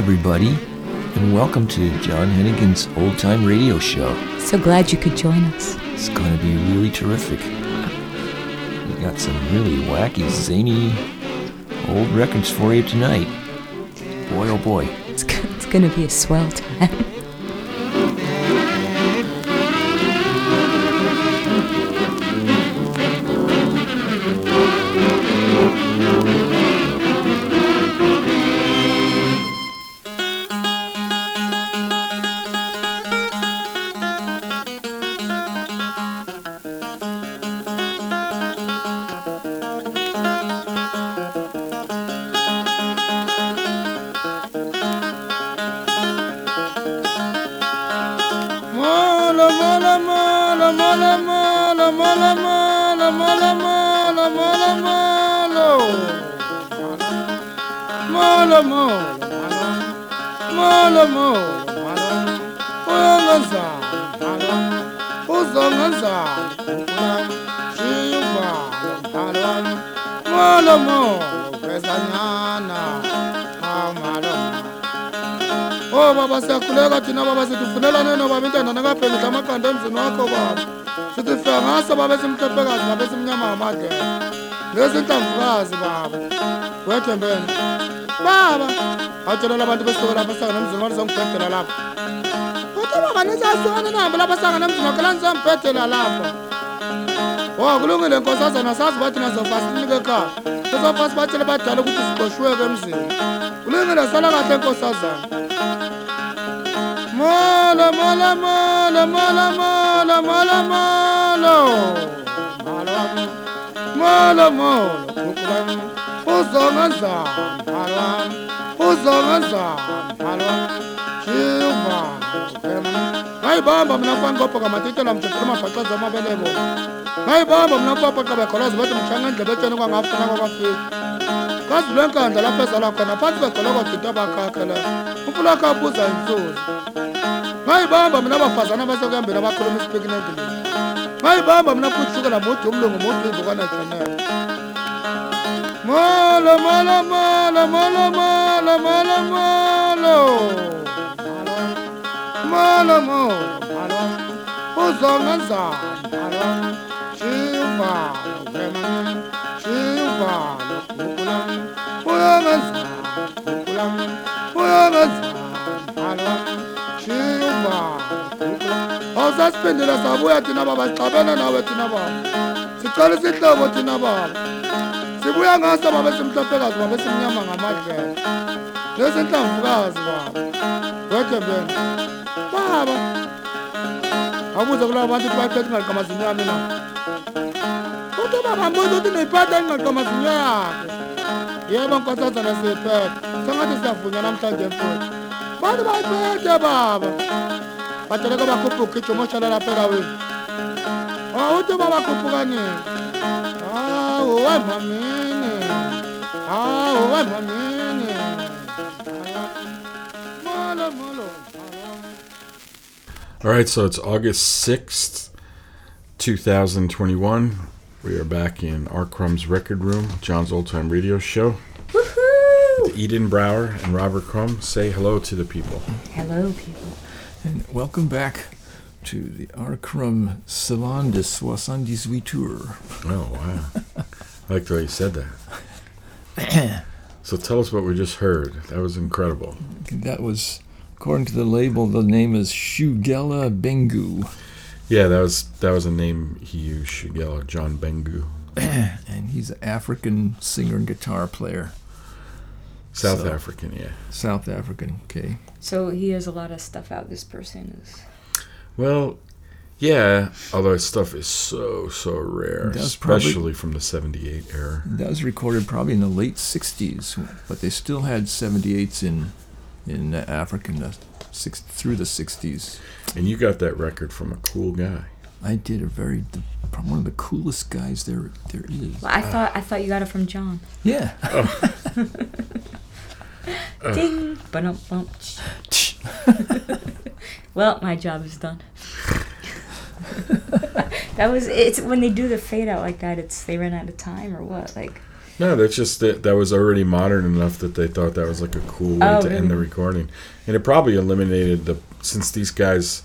everybody, and welcome to John Heneghan's Old Time Radio Show. So glad you could join us. It's going to be really terrific. We got some really wacky, zany old records for you tonight. Boy, oh boy. It's, it's going to be a swell time. wethembeni baba. Awutshelela abantu besuke lapha sanga nemzini wakho songibhedela lapha. Kodwa baba nisiyasukane nabo lapha sanga nemzini wakho lani songibhedela lapha? Kulungile nkosazana sazi bathi ekhaya. Batshele badala ukuthi siqoshiweke emzini. Kulungile sala kahle nkosazana. Molo, molo, molo, molo, molo, molo, molo. Molo, molo, molo, kukulami. uzongenjani mhalwana uzongenjani mhalwana jiva ngayibamba mna kufani kobhoka matitela mjukula amabhaxazi amabelebo ngayibamba mna kupapa xa bekholozi bethi mshanga endlebe etsheni kwangafuna kwakwafika kazi lwenkandla lapho ezala khona phantsi kwegolokogita abakhakhe leyo umfulakho abuza intsuzi ngayibamba mna abafazana abasekuyambeni abakhuluma isipiki nendlini ngayibamba mna kushukela mude umlungu mude imvukwanajonela Malo, malo, malo, malo, malo, malo, malo. Malo, malo. Uzan, uzan. Şifa, şifa. Uyanız, uyanız. Şifa. Hazas pendire sabu etina baba, tabela na etina baba. Sikari sitla etina baba. Sibuya ngaso baba esimhlophekazi baba esimnyama ngamadlela lezinhlamvukazi baba. Wethembeni baba awubuze kulabo bantu ukuthi bayiphethe ingaqamazinyo yami na? Uthi baba mbuza ukuthi niyiphethe ingaqamazinyo yakhe. Yebo nkosazana siyiphethe. Sengathi siyavunya namhlanje mfuthi bantu bayiphethe baba. Batsheleke bakhupha ugijima oshala lapha ekawini awuthi babakhuphuka nini? All right, so it's August 6th, 2021. We are back in R. Crumb's record room, John's old time radio show. With Eden Brower and Robert Crumb say hello to the people. Hello, people. And welcome back to the R. Crumb Salon de 78 Tour. Oh, wow. I like the way you said that. So tell us what we just heard. That was incredible. That was, according to the label, the name is Shugela Bengu. Yeah, that was that was a name he used, Shigella, John Bengu. and he's an African singer and guitar player. South So- African, yeah. South African, okay. So he has a lot of stuff out. This person is. Well, yeah, although his stuff is so, so rare, That's probably- especially from the 78 era. That was recorded probably in the late 60s, but they still had 78s in in uh, Africa in the six, through the 60s. And you got that record from a cool guy. I did a very the, probably one of the coolest guys there there is. Well, I thought I thought you got it from John. Yeah. Ding, ba bump. well, my job is done. that was it's when they do the fade out like that. It's they run out of time or what? Like No, that's just that that was already modern enough that they thought that was like a cool way Oh, to end the recording, and it probably eliminated the since these guys,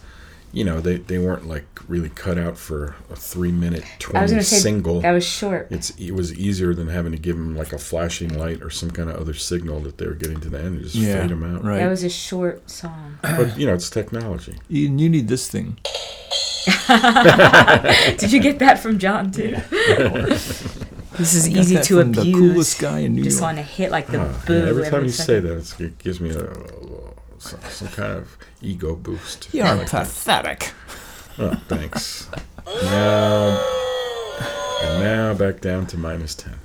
you know, they they weren't like really cut out for a three minute I was twenty gonna say single. that was short. it's it was easier than having to give them like a flashing light or some kind of other signal that they were getting to the end and just Yeah, fade them out. right. That was a short song. But you know, it's technology. Ian, you need this thing. Did you get that from John too? this is easy to from abuse. The coolest guy in New Just York. want to hit like the ah, boo. yeah, every time every you say that, it's, it gives me a, a- some, some kind of ego boost. You're like pathetic. Oh, thanks. now, and now back down to minus ten.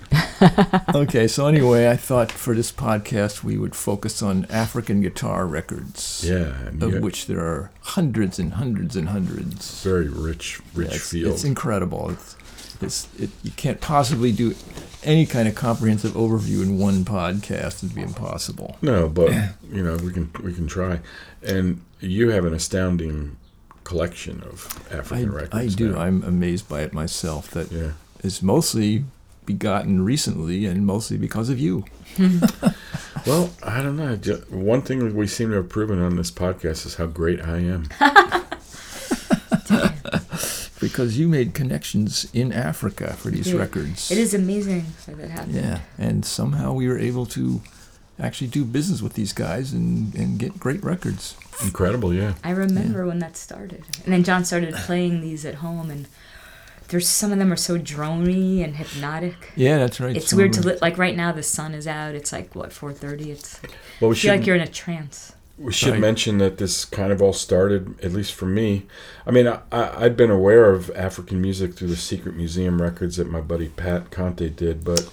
Okay, so anyway, I thought for this podcast we would focus on African guitar records, Yeah, and of you which there are hundreds and hundreds and hundreds. very rich, rich Yeah, it's, field. it's incredible. It's, it's it, you can't possibly do any kind of comprehensive overview in one podcast. It'd be impossible. no, but you know we can we can try. And you have an astounding collection of I, African records. I do. now. I'm amazed by it myself. That yeah. is mostly begotten recently and mostly because of you. Well, I don't know. One thing we seem to have proven on this podcast is how great I am. Because you made connections in Africa for these Yeah. records. It is amazing that that happened. Yeah, and somehow we were able to actually do business with these guys and, and get great records. Incredible, yeah. I remember when that started. And then John started playing these at home, and there's some of them are so drony and hypnotic. Yeah, that's right. It's some weird to them- li- like right now. The sun is out. It's like what 4:30. It's Well, we feel like you're in a trance. We should Right. mention that this kind of all started, at least for me. I mean, I, I, I'd been aware of African music through the secret museum records that my buddy Pat Conte did, but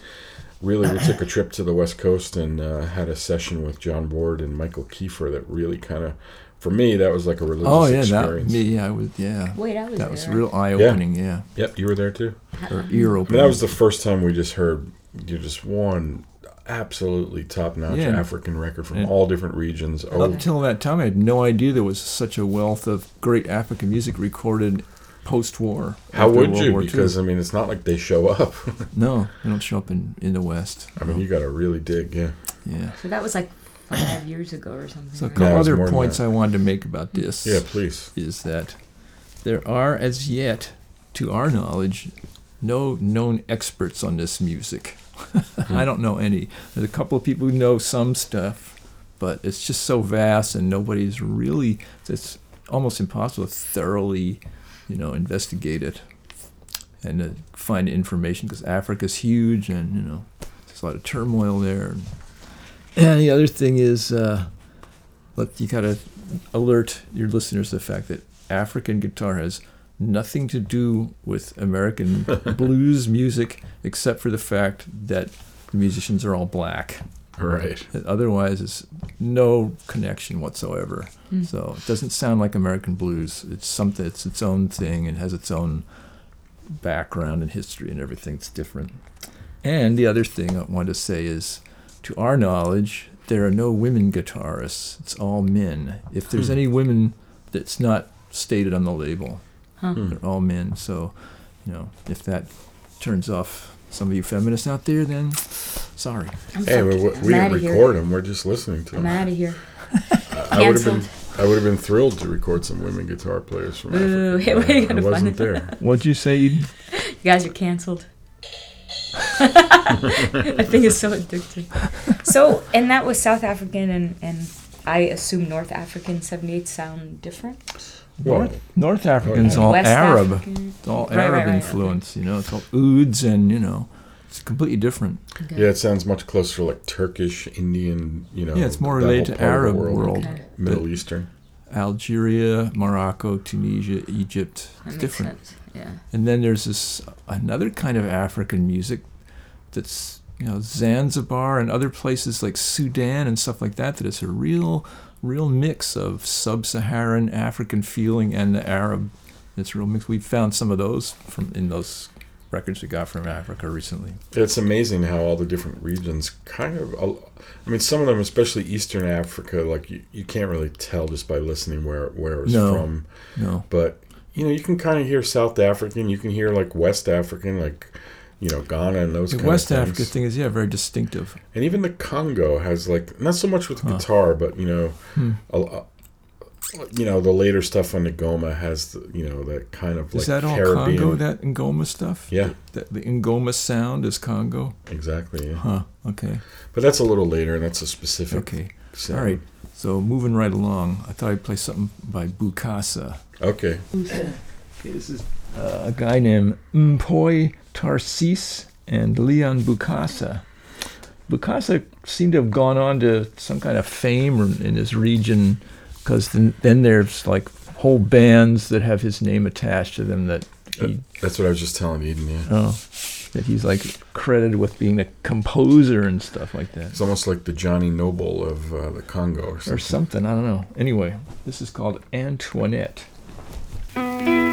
really we took a trip to the West Coast and uh, had a session with John Ward and Michael Kiefer that really kind of, for me, that was like a religious experience. Oh yeah, that me. I was yeah. Wait, I was That there. was real eye opening. Yeah. Yep, you were there too. or Uh-uh. ear I opening. mean, that was the first time we just heard you just one absolutely top notch Yeah. African record from And- all different regions. Oh, Up until that time, I had no idea there was such a wealth of great African music recorded post-war. how would World you? War II. Because I mean, it's not like they show up. no, they don't show up in, in the West. I mean, you got to really dig. Yeah. yeah. So that was like five years ago or something. So a couple No, other points. I wanted to make about this. Yeah, please. is that there are, as yet, to our knowledge, no known experts on this music. I don't know any. There's a couple of people who know some stuff, but it's just so vast, and nobody's really. It's almost impossible to thoroughly, you know, investigate it and find information because Africa's huge, and you know, there's a lot of turmoil there. And the other thing is, uh, let you gotta alert your listeners to the fact that African guitar has nothing to do with American blues music except for the fact that the musicians are all black. Right. Otherwise, it's no connection whatsoever. Hmm. So it doesn't sound like American blues. It's something. It's its own thing and has its own background and history and everything. It's different. And the other thing I want to say is, to our knowledge, there are no women guitarists. It's all men. If there's Hmm. any women, that's not stated on the label. Huh. Hmm. They're all men. So, you know, if that turns off some of you feminists out there, then sorry. I'm Hey, fucking- we, we, we didn't outta here. record them. We're just listening to them. I'm them. out of here. I would have been. I would have been thrilled to record some women guitar players from Boo. Africa. Hey, where are you I wasn't there. What'd you say, Eden? You guys are canceled. I think it's so addictive. So, and that was South African, and and I assume North African 78 sound different. Well, North, North African's all West Arab. African- It's all Right, right, Arab right, okay. influence, you know. It's all ouds and you know, it's completely different. Okay. yeah, it sounds much closer to like Turkish, Indian. You know. yeah, it's more related to part of the Arab world. world. Okay. Middle Eastern. Algeria, Morocco, Tunisia, Egypt. That It's makes different. sense. Yeah. And then there's this another kind of African music that's you know Zanzibar and other places like Sudan and stuff like that. That it's a real, real mix of sub-Saharan African feeling and the Arab. It's real mix. We found some of those from in those records we got from Africa recently. It's amazing how all the different regions kind of. I mean, some of them, especially Eastern Africa, like you, you can't really tell just by listening where where it's No. from. No, But you know, you can kind of hear South African. You can hear like West African, like you know, Ghana and those The kind West of Africa thing is yeah very distinctive. And even the Congo has like not so much with Huh. guitar, but you know, Hmm. a, a- you know, the later stuff on the Ngoma has the, you know that kind of like Is that all Caribbean. Congo? That Ngoma stuff? Yeah. The, the Ngoma sound is Congo. Exactly. Yeah. Huh. Okay. But that's a little later, and that's a specific. Okay. sound. All right. So moving right along, I thought I'd play something by Bukasa. Okay. Okay, this is uh, a guy named Mpoi Tarsis and Leon Bukasa. Bukasa seemed to have gone on to some kind of fame in his region because then, then there's like whole bands that have his name attached to them that he, That's what I was just telling Eden. Yeah. oh, that he's like credited with being a composer and stuff like that. It's almost like the Johnny Noble of uh, the Congo or something. or something. I don't know. Anyway, this is called Antoinette. Antoinette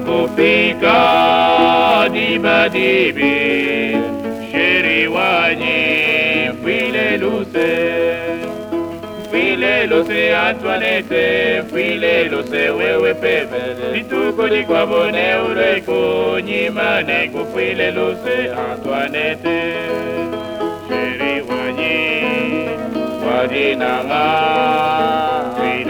Nakufika diba dibi Sheri wanyi Fwile luze Fwile luze Antoinette Fwile luze wewe pepe Lituko di kwa bone ureko Nyimane kufwile luze Antoinette Sheri wanyi Wadinanga Fwile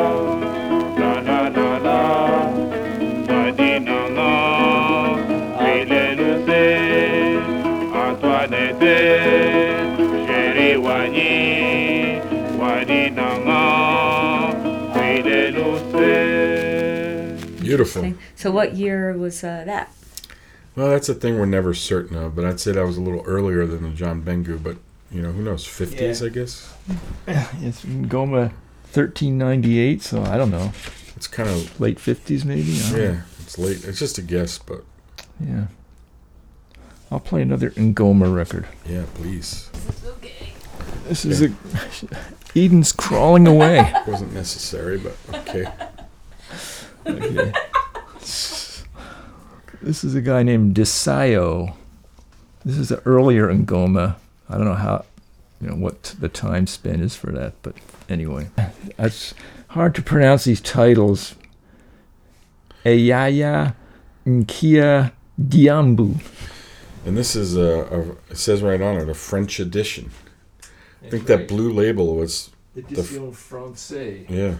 Beautiful. So what year was uh, that? Well, that's a thing we're never certain of, but I'd say that was a little earlier than the John Bengu, but you know, who knows, 50s, I guess. It's Ngoma 1398, so I don't know. It's kind of, Late 50s maybe? I don't know. yeah, it's late. It's just a guess, but Yeah. I'll play another Ngoma record. yeah, please. This is a Eden's crawling away. It wasn't necessary, but okay. Okay. This is a guy named Desayo. This is an earlier Ngoma. I don't know how, you know, what the time span is for that, but anyway, it's hard to pronounce these titles. Eyaya Nkia Diambu. And this is a, a, it says right on it, a French edition. I think that blue label was Edition Francais. Yeah.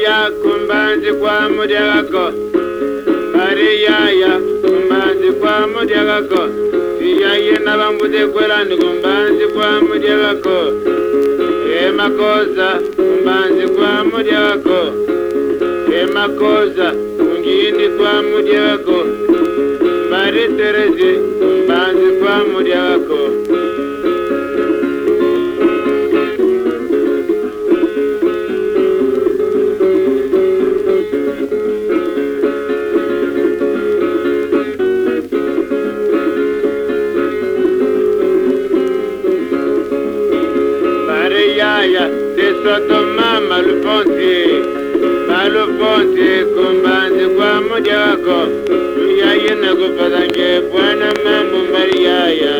Mariyaya kumbanzi kwa mudyagako. Mariyaya kumbanzi kwa mudyagako. Siyaye nabambuze kwelani kumbanzi kwa mudyagako. Emakoza kumbanzi kwa mudyagako. Emakoza kungindi kwa mudyagako. Mari terezi kumbanzi kwa mudyagako yako. Myaye na kufatange bwana mambo mariyaya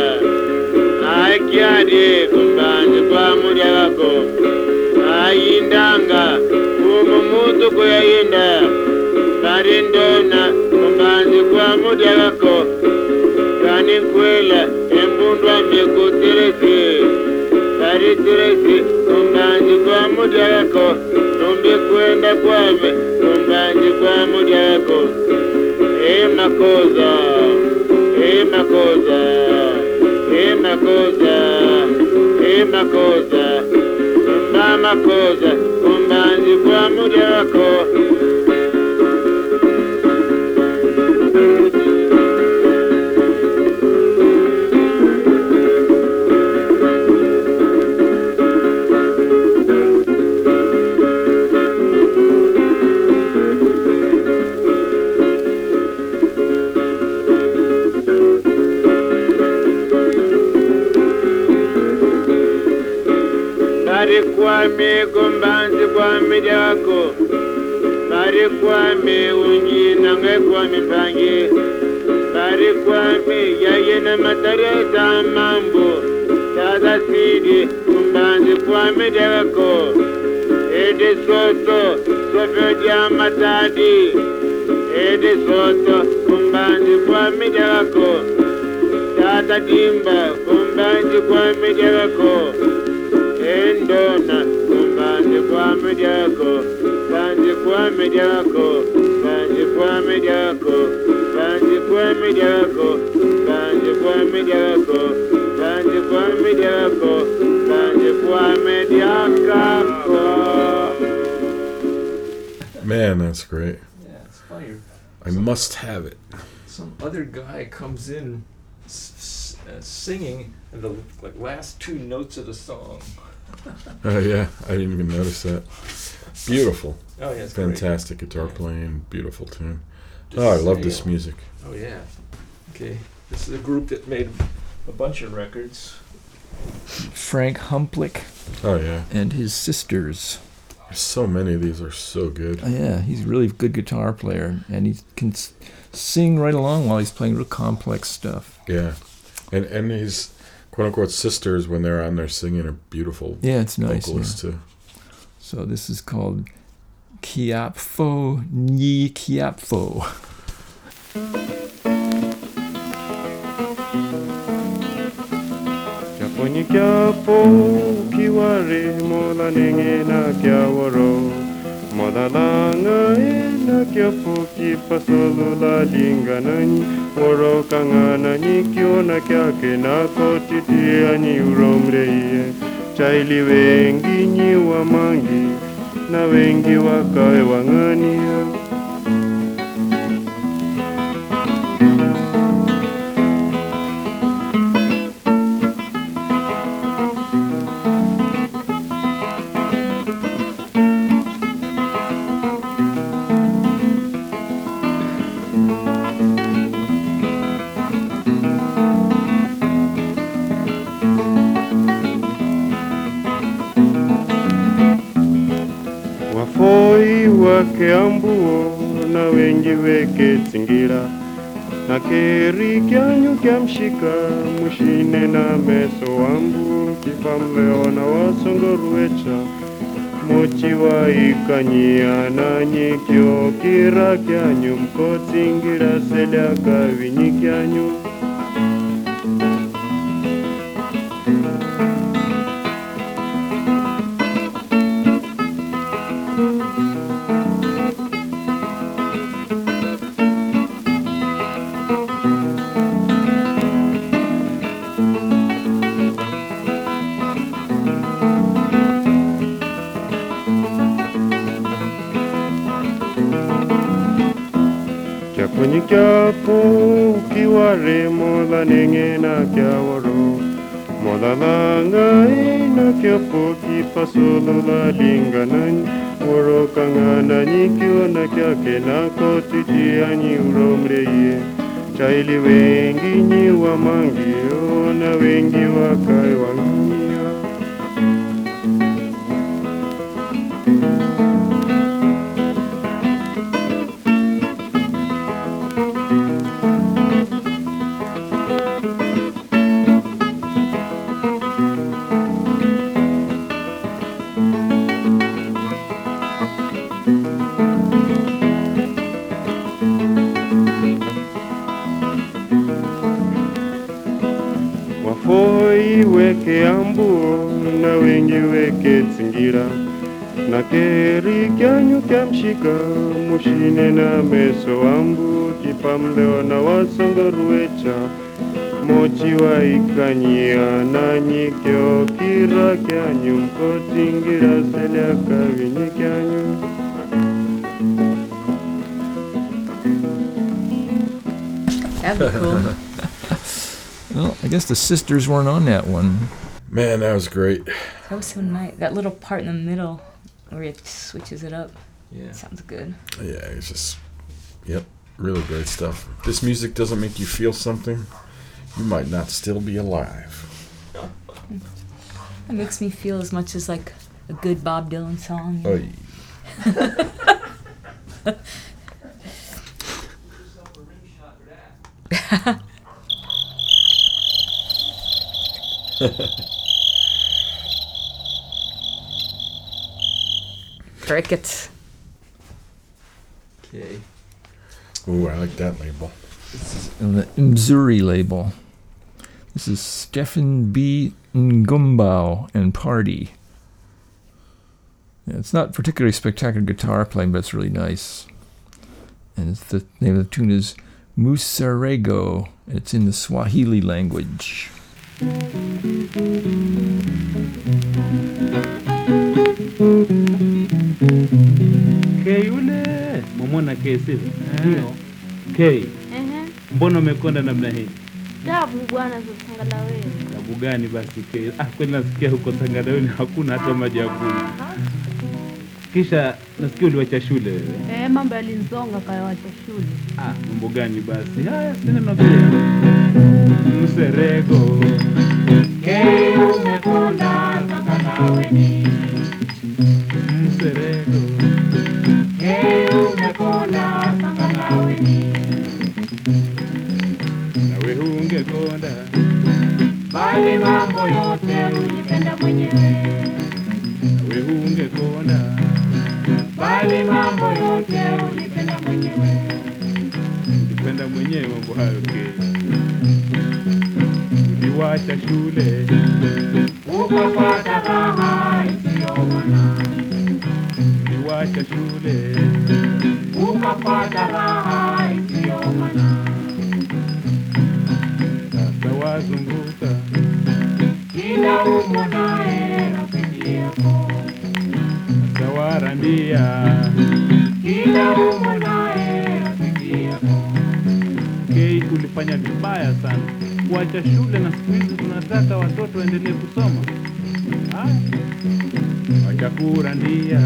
akyade kumbanzi kwa mulya wako. Ayindanga umo muntu kuyayinda kati ndona kumbanzi kwa mulya wako. Kani nkwela embundwa myekuteresi kati teresi kwa mulya wako. Tumbi kwenda kwame kumbanzi kwa mulya wako nakoza e nakoza e nakoza e nakoza mba makoza. Kumbanji kwa muli wako. Kwame pange bari kwame yayena matareta mambo tada sidi kumbanzi kwame jako ede soto sofio ja matadi ede soto kumbanzi kwame jako tada dimba kumbanzi kwame jako endona kumbanzi kwami lyako banzi kwami lyako Man, that's great. Yeah, it's funny. I must have it. Some other guy comes in s- s- uh, singing the like last two notes of the song. Oh yeah, I didn't even notice that. Beautiful, Oh yeah, it's great. fantastic guitar playing, beautiful tune. Just Oh, I love this sail. music. Oh yeah. Okay, this is a group that made a bunch of records. Frank Humplick Oh yeah, and his sisters. So many of these are so good. Oh, yeah, he's a really good guitar player, and he can sing right along while he's playing real complex stuff. Yeah, and and his quote unquote sisters when they're on there singing are beautiful Yeah, it's nice. yeah. vocalists too. So this is called Kiapfo Ni Kiapfo. Japoni kiapo kiware mola nenge na kiawaro Modalanga e na kiapo ki pasolo la linganani Woro kanganani kiona kyake na kotiti ani uromreiye Chaili wengi nyi wa mangi na wengi wakawe wang'ania Kitsingira na keri kyanyu kyamshika mushine na meso wangu kifamveona wasongorwecha mochi waikanyia nanyikyo kira kyanyu mkotsingira sedaka vinyi kyanyu. Mola langa ina kyapo kipasolo la linganan Woro kangana nyikyo na kyake na kotiti anyi uromreye Chaili wengi nyi wa mangio na wengi wakai wangumia waikanyia na nyikyo kira kyanyu mkotingira selyaka vinyi kyanyu That'd be cool. Well, I guess the sisters weren't on that one. Man, that was great. that was so nice. That little part in the middle where it switches it up. Yeah. Sounds good. Yeah, it's just, yep, really great stuff. If this music doesn't make you feel something, you might not still be alive. It makes me feel as much as like a good Bob Dylan song. Oy. Crickets. Okay. Ooh, I like that label. On the Mzuri label. This is Stefan B. Ngumbao and Party. Yeah, it's not particularly spectacular guitar playing, but it's really nice. And it's the name of the tune is Musarego. It's in the Swahili language. K yule mwamwona K sivyo? Ndio. Eh. K, Ehe. Mbona umekonda namna hii? Tabu bwana za Tangalawe. Sababu gani basi K? Ah, kweli nasikia huko Tangalaweni hakuna hata maji ya kunywa. Kisha nasikia uliwacha shule wewe. Eh, mambo yalinzonga kayawacha shule. Ah, mambo gani basi? Haya, sina na. Mserego. Mserego. Nawe Bali mambo yote ulipenda mwenyewe. Nawe hungekonda. Bali mambo yote ulipenda mwenyewe. Ulipenda mwenyewe mambo hayo ke Uliwacha shule. Ukapata raha isiyoona. Uliwacha shule. Ukapata raha Kila naye rafiki yako. Sasa warandia. Kila umo naye rafiki yako. K ulifanya vibaya sana kuacha shule, na siku hizi tunataka watoto waendelee kusoma. Haya, wacha kurandia.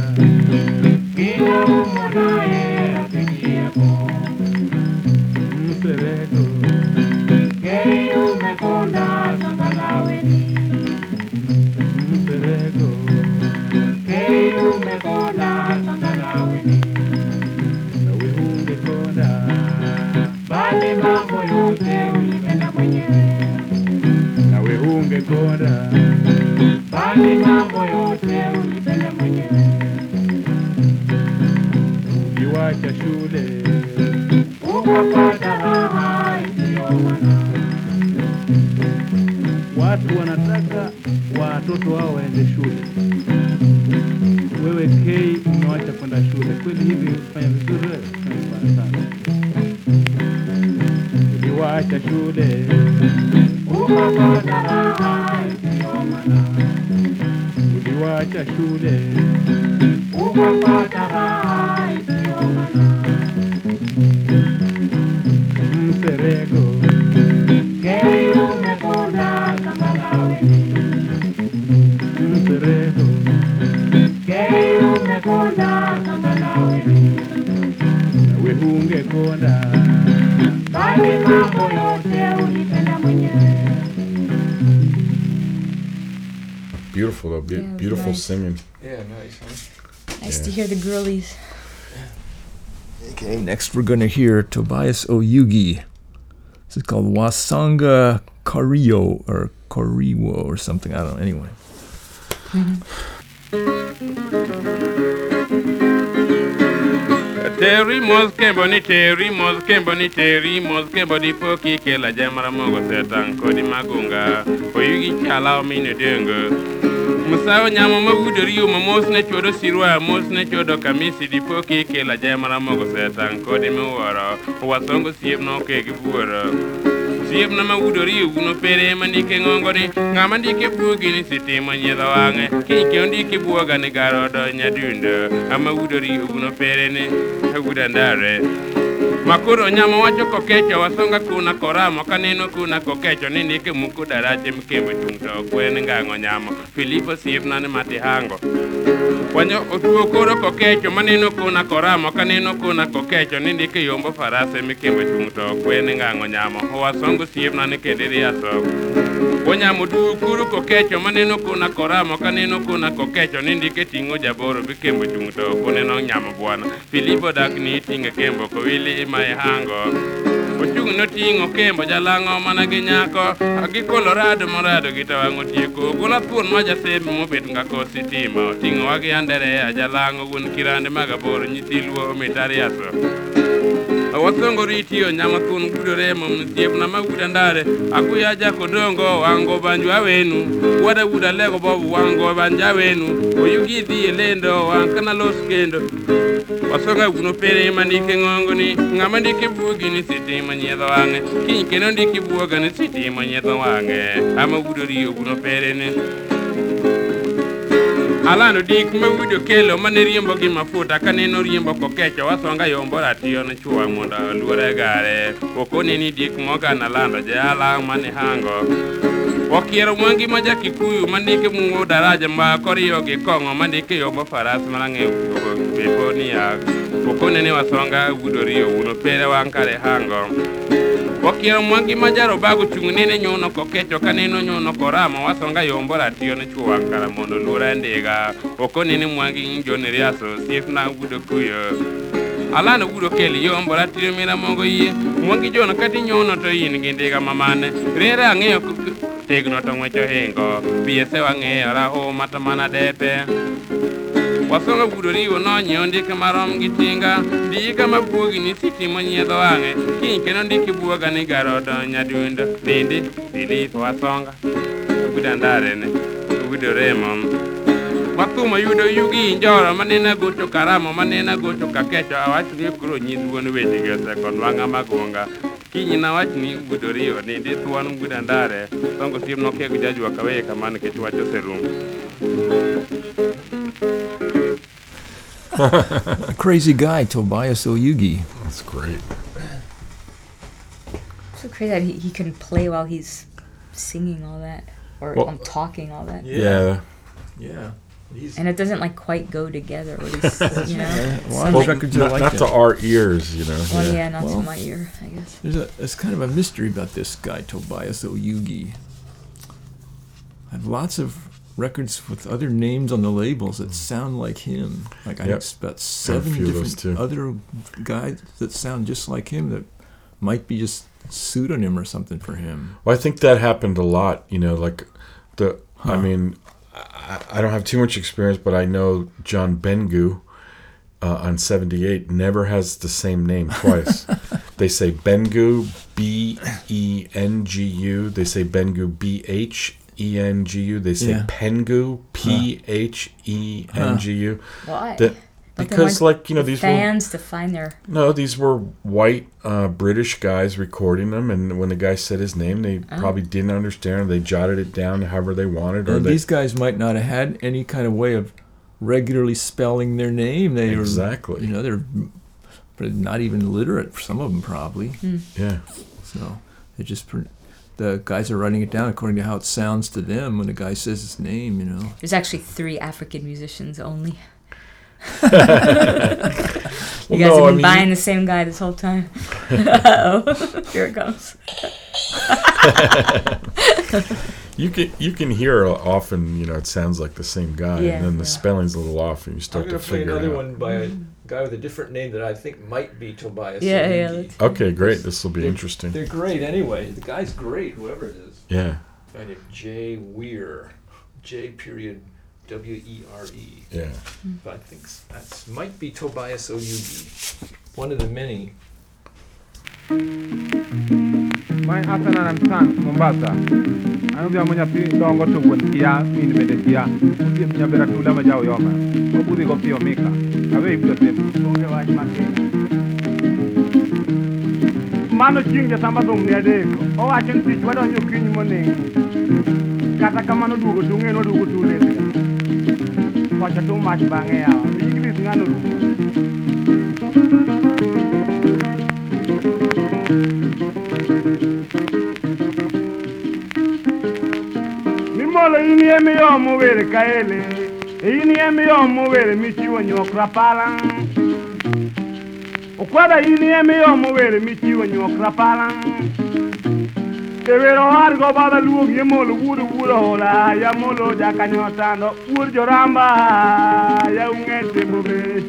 Uliwacha shule Beautiful though. Be- Yeah, beautiful nice. singing. Yeah, nice, huh? Nice to hear the girlies. Okay, next we're going to hear Tobias Oyugi. This is called Wasanga Kario or Koriwo or something. I don't know. Anyway. Terry mos kembo Terry mos kembo Terry mos kembo di poki kela jamara mogo setan kodi magunga oyugi chala mine dengo musawo nyamo mabudori yuma mos ne chuodo sirwa mos ne chuodo kamisi dipo kikelo ajae maramogo setang' kodi miwuoro. Wasongo siemno okegi buoro osiepna ma udori e uno pere mandike ng'ongoni. Ng'ama ndike buogini sitimo nyiedho wang'e. Kinike ondiki buoga ni garodo nyadundo ama udori e uno pereni agudandare makoro nyamo wacho kokecho wasonga kuna koramo kaneno kuna kokecho ni ndike muko darache mikembe tung to kwen ngang'o nyamo filipo siepna ni mati hango wanyo otuo koro kokecho maneno kuna koramo kaneno kuna kokecho ni ndike yombo farase mikembe tung to kwen ngang'o nyamo wasongo siepna ni kediri asoko Wanyamo dukuru kokecho maneno kuna koramo kaneno kuna kokecho ni ndike ting'o jaboro bikembo chung to kuneno nyamo bwana. Filipo dak ni ting'e kembo kowili ima e hango Ochung' noting'o kembo jalang'o mana gi nyako. Gi Colorado morado gi tawang'o tieko. Gula thuon ma jasembe mobet ngako sitima. Oting'o wa gi Anderea jalang'o wuon kirande magaboro nyithi luo omitariaso wasongo ritiyo nyama thuon gudore mo msiepna maguda ndare. Akuya jako dongo wango banju awenu. Wada wuda lego bob wango banja awenu. Oyugi dhi e lendo wan kana los kendo. Wasonga guno pere mandike ng'ongo ni ng'ama ndike buogi ni sitima nyiedho wang'e. Kiny kendo ndike buoga ni sitima nyiedho wang'e. Ama wudo riyo guno pere ni alano dik ma wido kelo mane riembo gi mafuta kaneno riembo kokecho wasonga yombo ratiyo ni chwa mondo oluore gare okone ni dik mogana lando jalang mane hango Wakiero Mwangi ma ja-Kikuyu mandik e Mung'u daraja ma koriyo gi kong'o mandik e yombo faras marang'eyo beko niya pokone ne wasonga gudoriyo uno pere wankare hango. Wakiero Mwangi ma ja-Robago chung' nene nyuno kokecho kaneno nyuno koramo wasonga yombo ratiyo ne chuo wankara mondo luora ndiga. Okonene Mwangi ng'injo ne riaso osiepna gudo kuyo alano wudo keli yombo ratiyo mira mongo yie. Mwangi jono kati nyono to in gi ndiga mamane. Rere ang'eyo tegno to ng'wecho hingo. Biese wang'eyo raho mata mana depe. Wasonga wudo riwo nonyiewo ndike marom gi tinga. Ndika mabuogi ni sitimo nyiedho wang'e. Kiny kendo ndiki buoga ni garodo nyadundo nindi dilith wasonga. Wuda ndarene wudo remo wathumo yudo yugi njoro manena gocho karamo manena gocho kakecho awach ni koro nyis wuon wechegi osekon wang'a magunga kiny nawach ni wudo riyo nindi thuon wuda ndare songo siem nokego jajwa kaweye kamano nikech wach oserumo A crazy guy, Tobias Oyugi. That's great. So crazy that he, he can play while he's singing all that or Well- um, talking all that. Yeah. Yeah. He's, And it doesn't like quite go together. What he's, you know. Yeah, well, So, records not, like not to our ears, you know. well, yeah, not Well- to my ear, I guess. There's a there's kind of a mystery about this guy Tobias Oyugi. I have lots of records with other names on the labels that sound like him. Like I have think about seven few different other guys that sound just like him that might be just pseudonym or something for him. Well, I think that happened a lot. You know, like the. I mean, I, I don't have too much experience, but I know John Bengu uh, on seventy eight never has the same name twice. they say Bengu B E N G U. They say Bengu B H E N G U. They say Yeah. Pengu P H E N G U. Why? That But because like you know the these were fans to find their no, these were white uh, British guys recording them, and when the guy said his name, they Oh. probably didn't understand. They jotted it down however they wanted, or And they these guys might not have had any kind of way of regularly spelling their name. They Exactly. were, you know, they're not even literate. Some of them probably. yeah. So they just the guys are writing it down according to how it sounds to them when the guy says his name. You know. There's actually three African musicians only. Well, you guys no, have I been mean, buying the same guy this whole time. Uh-oh. Here it comes. you can you can hear often. You know, it sounds like the same guy, Yeah, and then the spelling's a little off, and you I'm start gonna figure another it out. one by a mm. guy with a different name that I think might be Tobias. Yeah, yeah, Okay, great. This will be They're- interesting. They're great anyway. The guy's great, whoever it is. Yeah, Guy named Jay Weir, J period W E R E. yeah. But I think that might be Tobias Oyugi, one of the many. Mai asana nan san Mombasa. Anu dia mo nyapi dongo to won kia min bede kia. Uti nya bera tula ma jaw yoma. Ko budi ko pio mika. Awe ibdo tem. Onge wa ma Mano chinge samba dong ne de. O wa chen ti wado nyu kiny mo ne. Kata kamano dugo tunge no dugo tule. wacho too much bang'e yawa. English ng'ano orumo nimolo in emiyomo wer kaele in emiyomo wer michiwo nywok rapala okwada in emiyomo wer michiwo nywok rapala Ewero wargo baba luog ye molo wuodo wuodo hola. Ya molo jakanyo tando wuor joramba. Ya ung'ete bobe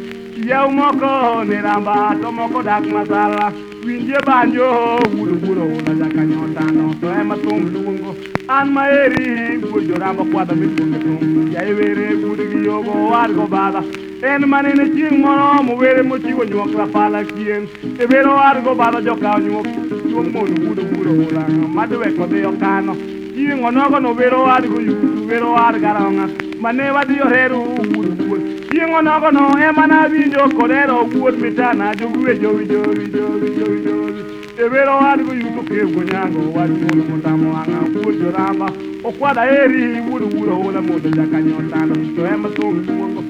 ya moko ne ramba to moko dak masala. Winje banjo wuodo wuodo hola jakanyo tando to ema thum luongo. anma eri bujorama kwada mi kundu ya ewere gudigi yogo wargo bada en manene chieng mono mo were mo chiwo nyuok la pala kien ebero wargo bada joka nyuok chuong mono gudu gudu ulanga madwe ko de yokano chieng onogo no wero wargo yudu wero warga ranga mane wadi yoreru gudu gudu chieng onogo no emana winjo korero gudu mitana. Jogu wejo wijo wijo ebere wani ko yuto ke gonyango wani mo mutamo anga kujo rama okwada eri wuru wuro ola mo de jakanyo tano to ema so ngongo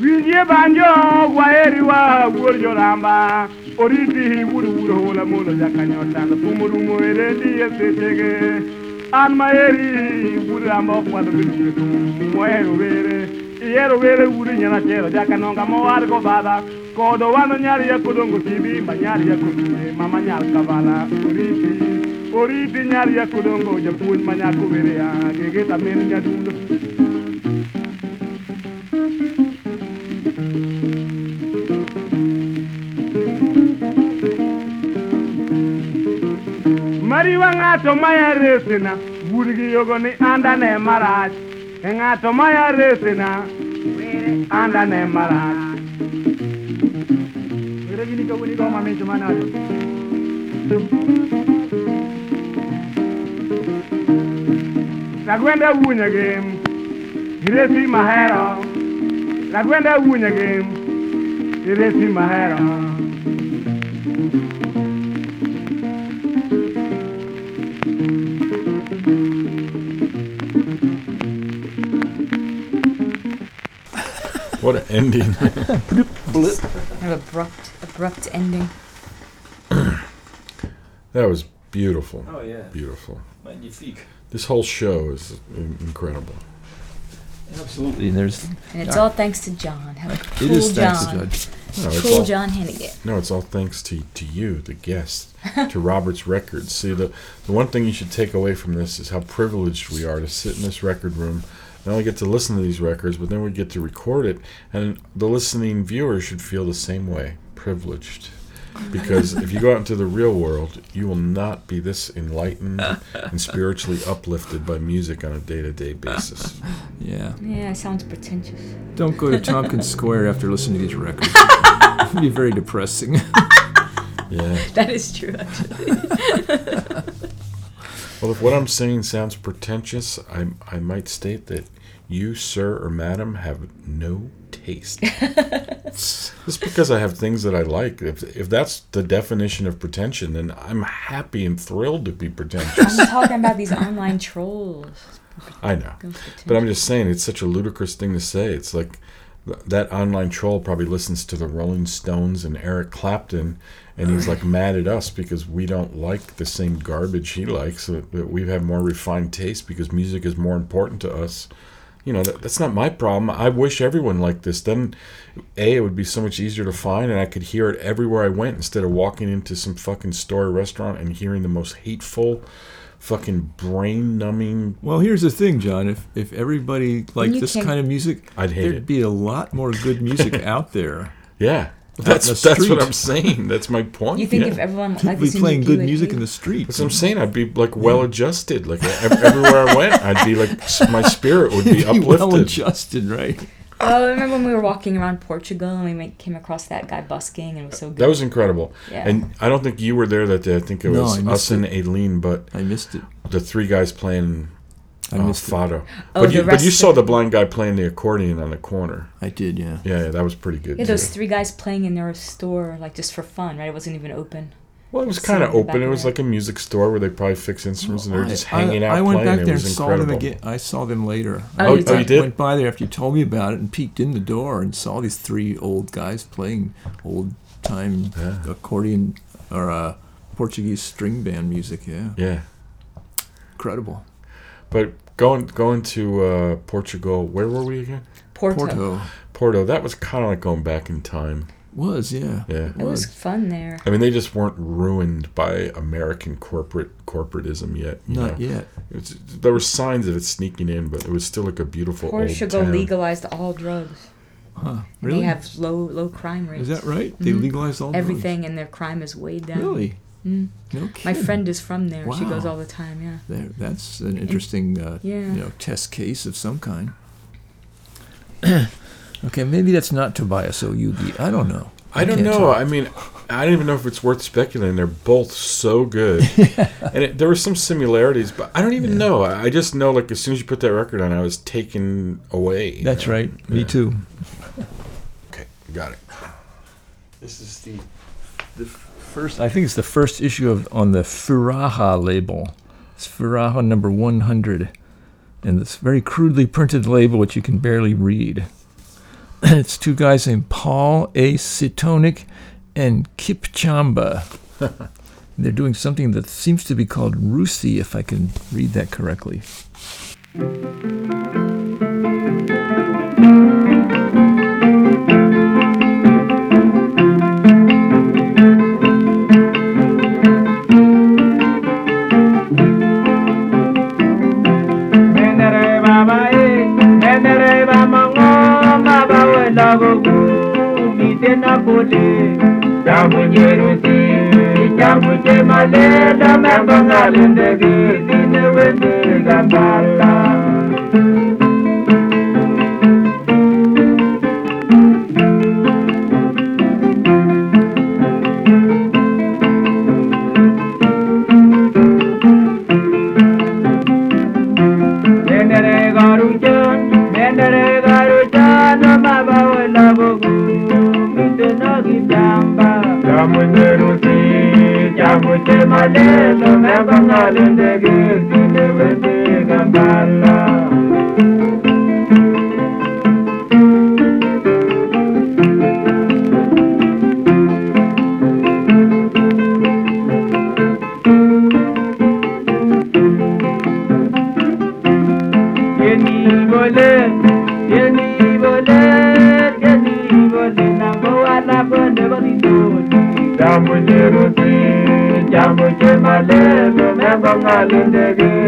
Winye banjo wa eri wa kujo rama oridi wuru wuro ola mo de jakanyo tano tumuru mo ere die setege an ma eri wuru rama okwada bilu mo ero bere ihero were wudo nyanachero jakanonga mowargo badha kodo wano nyari yakodongo tibi manyari yakodure mama nyal kavala oriti oriti nyari yakodongo japuonj manyako were ya gegeta min nyadundo mariwa ng'ato maya resena wudgi yogo ni andane marach. e ng'ato maya resina and ane marach ere gini kawuonigo mamit manado ragwenda wuonyegi iresi mahero ragwenda wuonyegi iresi mahero What an ending. An abrupt, abrupt ending. that was beautiful. Oh yeah, Beautiful. magnifique. This whole show is incredible. Absolutely. And there's And it's all thanks to John. Have a cool it is John. thanks to Judge. No, Cool all, John Heneghan. no, it's all thanks to, to you, the guest, to Robert's Records. See, the, the one thing you should take away from this is how privileged we are to sit in this record room not only get to listen to these records, but then we get to record it, and the listening viewer should feel the same way, privileged. Because if you go out into the real world, you will not be this enlightened and spiritually uplifted by music on a day-to-day basis. Yeah. Yeah, it sounds pretentious. Don't go to Tompkins Square after listening to these records. It'd be very depressing. Yeah. That is true, actually. Well, if what I'm saying sounds pretentious, I, I might state that you, sir or madam, have no taste. Just because I have things that I like, if, if that's the definition of pretension, then I'm happy and thrilled to be pretentious. I'm talking about these online trolls. I know. But I'm just saying, it's such a ludicrous thing to say. It's like that online troll probably listens to the Rolling Stones and Eric Clapton, and he's like mad at us because we don't like the same garbage he likes, that we have more refined taste because music is more important to us. You know, that, that's not my problem. I wish everyone liked this. Then, A, it would be so much easier to find, and I could hear it everywhere I went instead of walking into some fucking store or restaurant and hearing the most hateful, fucking brain numbing. Well, here's the thing, John. If if everybody liked this can't- kind of music, I'd hate there'd it. be a lot more good music out there. Yeah. Out That's, that's what. I'm saying. That's my point. You think yeah. if everyone liked People this be playing good music hate in the it? street. That's what I'm saying. I'd be like well adjusted. Like everywhere I went, I'd be like my spirit would be Be well uplifted. adjusted, right? Oh, I remember when we were walking around Portugal and we came across that guy busking and it was so good. That was incredible. Yeah. And I don't think you were there that day. I think it No, was I missed us and it. Aileen, but I missed it. the three guys playing I uh, missed it. Fado. Oh, but you, but you saw the blind guy playing the accordion on the corner. I did, yeah. Yeah, yeah that was pretty good. yeah, those three guys playing in their store, like just for fun, right? It wasn't even open. Well, it was kind of seen it back open. It was like a music store where they probably fix instruments and they were just hanging I, out I went playing. back there and saw incredible. them again. I saw them later. Oh, I you went- did? I you did? went by there after you told me about it and peeked in the door and saw these three old guys playing old time Yeah. accordion or uh, Portuguese string band music. Yeah, Yeah, incredible. but going going to uh, Portugal, where were we again? Porto. Porto Porto. That was kind of like going back in time. Was yeah. Yeah. It was fun there. I mean, they just weren't ruined by American corporate corporating yet. You Not know? yet. It's, there were signs of it sneaking in, but it was still like a beautiful Portugal old town. legalized all drugs. Huh? And Really? They have low low crime rates. Is that right? They Mhm. legalized all drugs? Everything, and their crime is way down. Really? Mm. No My friend is from there. She goes all the time. Yeah. There, that's an interesting, uh, Yeah. you know, test case of some kind. okay, maybe that's not Tobias Oyugi. I don't know. I don't know. tell. I mean, I don't even know if it's worth speculating. They're both so good, and it, there were some similarities, but I don't even know. I, I just know, like, as soon as you put that record on, I was taken away. you That's know? right. Me too. Okay, got it. This is the The first, I think it's the first issue of on the Furaha label. It's Furaha number 100, and this very crudely printed label, which you can barely read. it's two guys named Paul A. Sitonic and Kip Chamba. They're doing something that seems to be called Rusi, if I can read that correctly. kuti changu cherusi changu chemalenda membangalendekisine wendikambala kamunyerusi chakuchemalelo mekangalendekisindewesikambalaa lo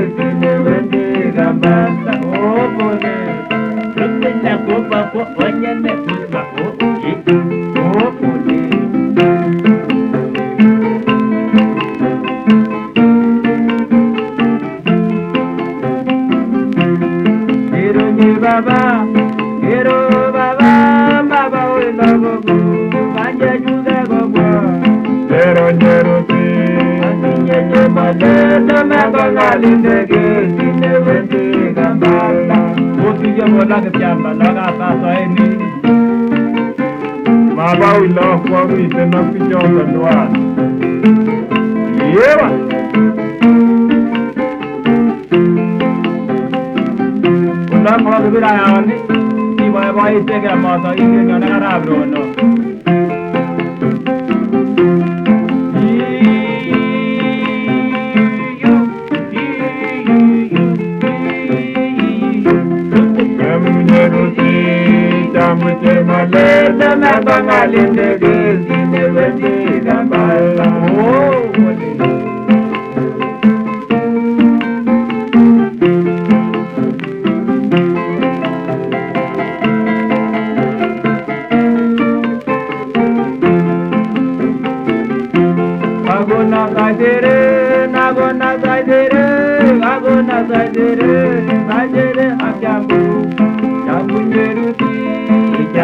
Agona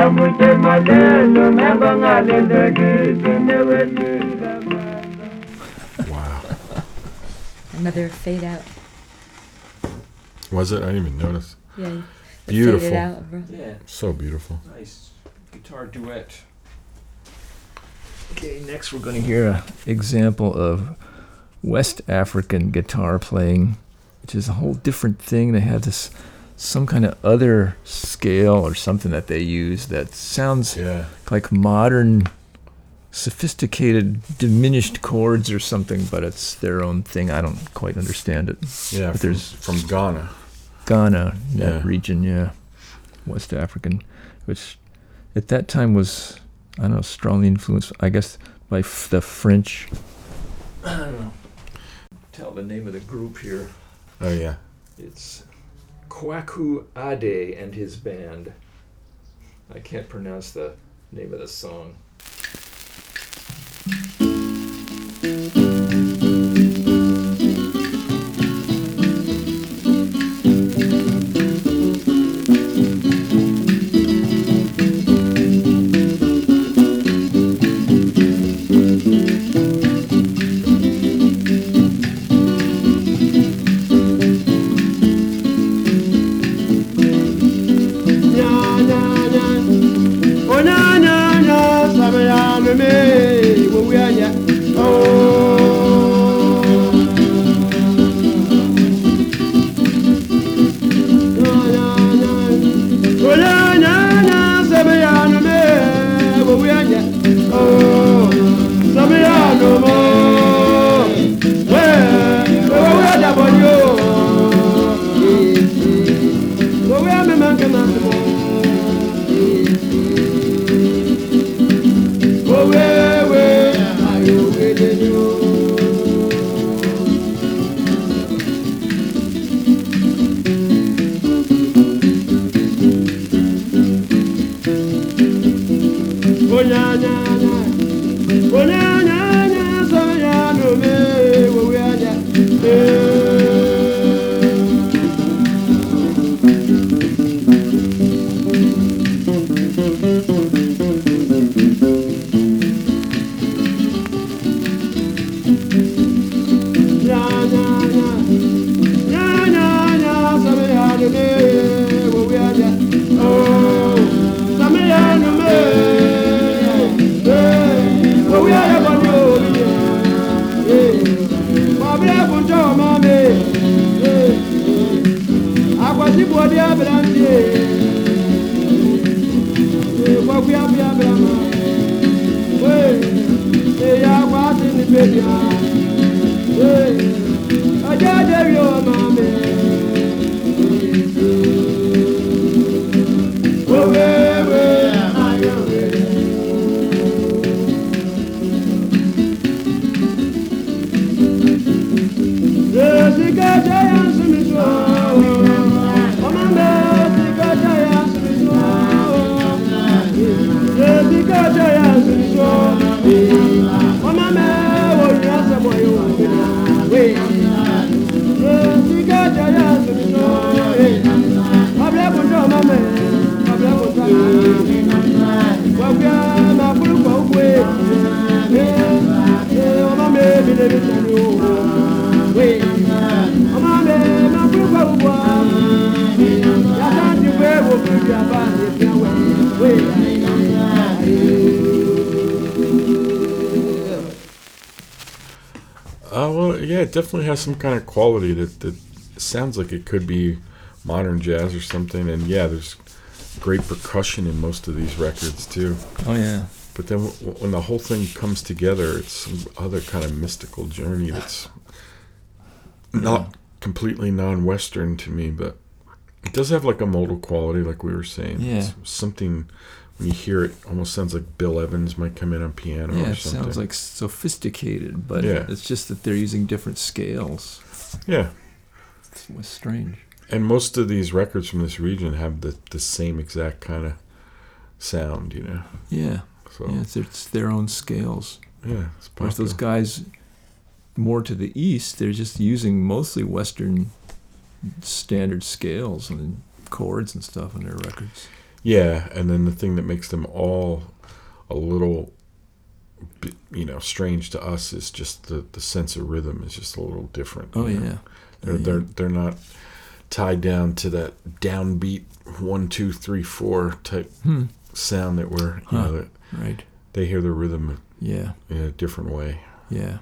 kyambu chemalelo, mengo ngalendege, Wow. Another fade out. Was it? I didn't even notice. Yeah. the Beautiful. Faded out, bro. Yeah. So beautiful. Nice guitar duet. Okay, next we're going to hear an example of West African guitar playing, which is a whole different thing. They have this some kind of other scale or something that they use that sounds Yeah. like modern, sophisticated, diminished chords or something, but it's their own thing. I don't quite understand it. Yeah. but from, there's from Ghana. Ghana, that Yeah. region, yeah, West African, which at that time was, I don't know, strongly influenced, I guess, by f- the French. I don't know. Tell the name of the group here. Oh yeah. It's Kwaku Ade and his band. I can't pronounce the name of the song. bɔdeɛ abrandeɛ kwakoa bea brama ɛyɛ akwaase ne bɛdia agya de wie wɔ maame Uh, well, yeah, it definitely has some kind of quality that, that sounds like it could be modern jazz or something. And yeah, there's great percussion in most of these records, too. Oh, yeah. But then w- when the whole thing comes together, it's some other kind of mystical journey that's not completely non-Western to me, but it does have like a modal quality, like we were saying. Yeah. It's something when you hear it, almost sounds like Bill Evans might come in on piano Yeah, it sounds like sophisticated, but Yeah. it's just that they're using different scales. yeah. It was strange. And most of these records from this region have the, the same exact kind of sound, you know. Yeah. So Yeah, it's, it's their own scales. yeah, it's Whereas those guys more to the east, they're just using mostly Western standard scales and chords and stuff on their records. Yeah, and then the thing that makes them all a little, you know, strange to us is just the, the sense of rhythm is just a little different. Oh know. yeah. They're, Yeah. they're they're not tied down to that downbeat one two three four type Hmm. sound that we're you Huh. know that Right. they hear the rhythm Yeah. in a different way. Yeah.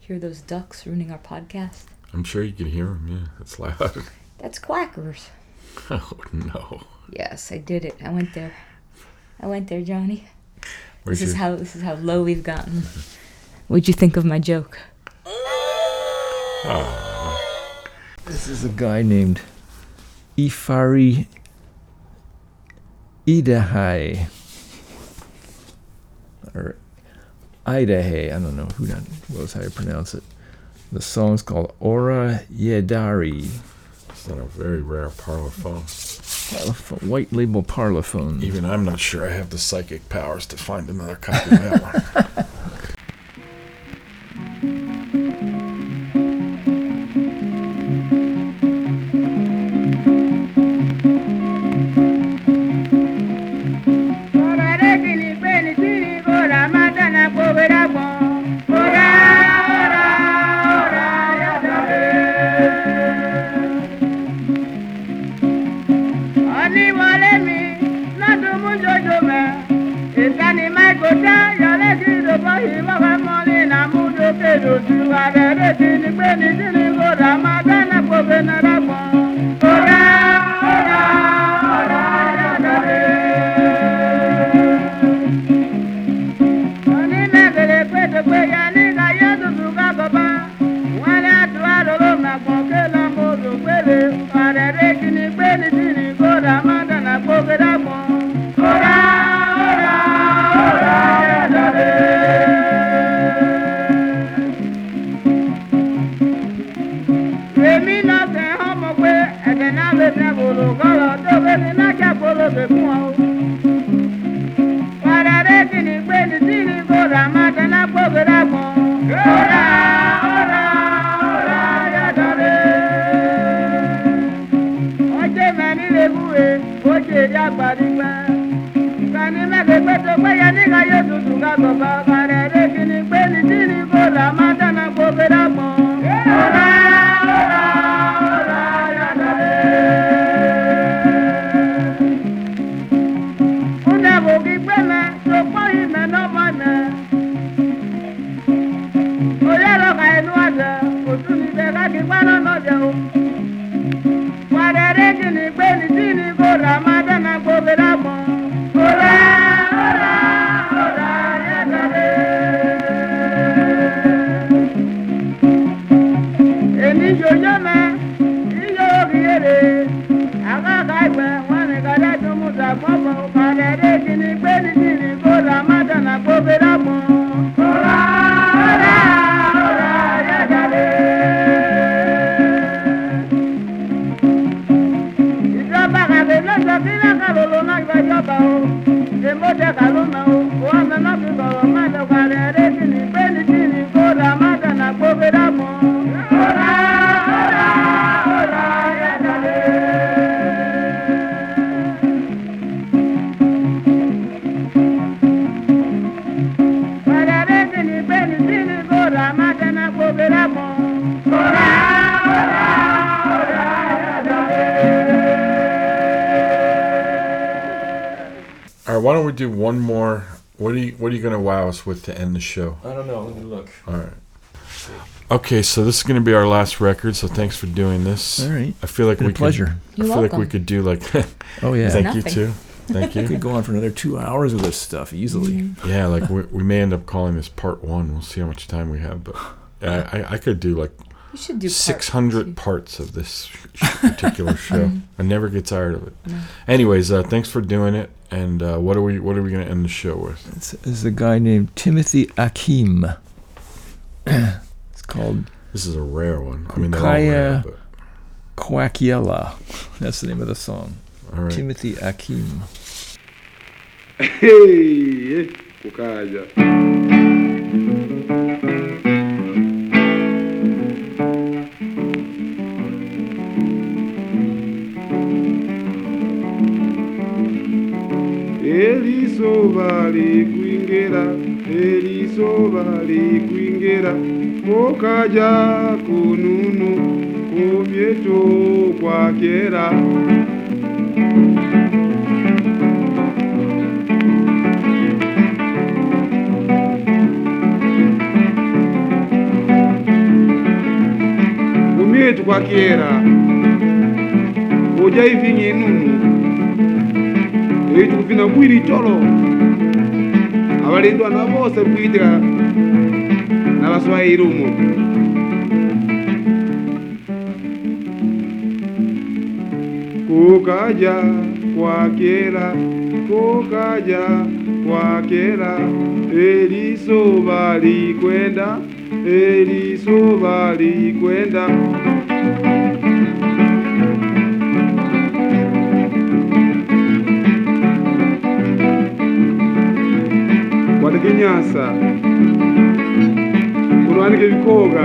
Hear those ducks ruining our podcast? I'm sure you can hear them. Yeah, it's loud. That's quackers. oh no. Yes, I did it. I went there. I went there, Johnny. Where's this is your- how this is how low we've gotten. What'd you think of my joke? This is a guy named Ifari Idahai. Or Idahay. I don't know who that was how you pronounce it. The song's called Ora Yedari. It's not a very rare parlophone. Parlophone- White label parlophone. Even I'm not sure I have the psychic powers to find another copy of that one. you What are gonna wow us with to end the show? I don't know. Let me look. All right. Okay, so this is going to be our last record. So thanks for doing this. All right. I feel like Been a we pleasure. Could, I You're feel like we could do like. Oh yeah. thank you too. Thank you. We could go on for another two hours with this stuff easily. Mm-hmm. yeah, like we, we may end up calling this part one. We'll see how much time we have, but I, I, I could do like You should do part six hundred two. parts of this particular show. Mm-hmm. I never get tired of it. Anyways, uh, thanks for doing it. And uh, what are we What are we going to end the show with? It's, it's a guy named Timothy Akim. it's called This is a rare one. I mean, they're all rare, but Quakiela. That's the name of the song. all right. Timothy Akim. Hey, eh, izuba rikwingera eri izuba rikwingera mukajya kununu ku byetu kwa kera. Kwa kera. Ujya hivi nyinunu ebintu bina mwiri cholo. Abalindwana bose bwitega n'abaswahili umu. Kukaja kwakera kukaja kwakera elisoba likwenda elisoba likwenda urwanike inyasa urwanike ibikoga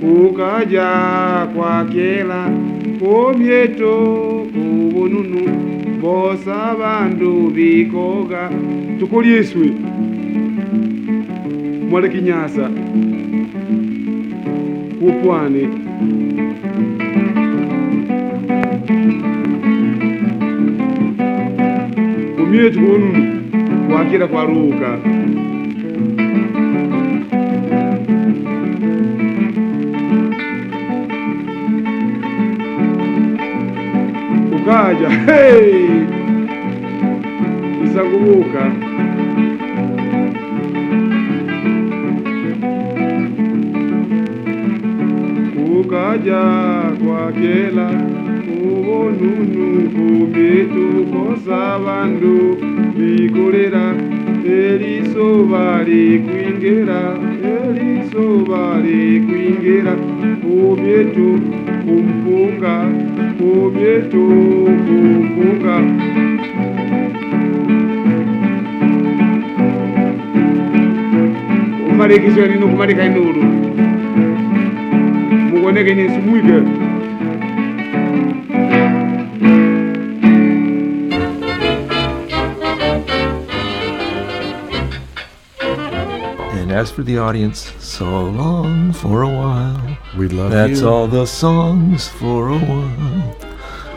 kukaja kwakela kumyeto kubununu bosa bandu bikoga tukulyiswe mwaleke inyasa kupwane kumyetu kununu kwakela kwaruka ukaja hey! isangubuka ukaja kwakela ubonunu kumyetu kosa bandu bikolera elisoba likwingera elisoba likwingera kumyetu kumpunga kumyetu kumpunga. Umalikiswa nino kumalika inulu mukoneke nisumwike And for the audience, so long for a while. We love That's you. That's all the songs for a while.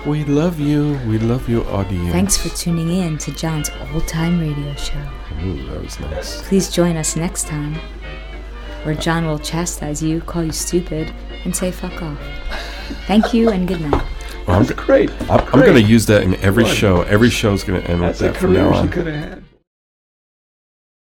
We love you. We love your audience. Thanks for tuning in to John's old time radio show. Ooh, that was nice. Please join us next time, where John will chastise you, call you stupid, and say fuck off. Thank you and good night. Well, I'm, Great. I'm, I'm going to use that in every show. Every show's going to end That's with that from now career she on. could have had.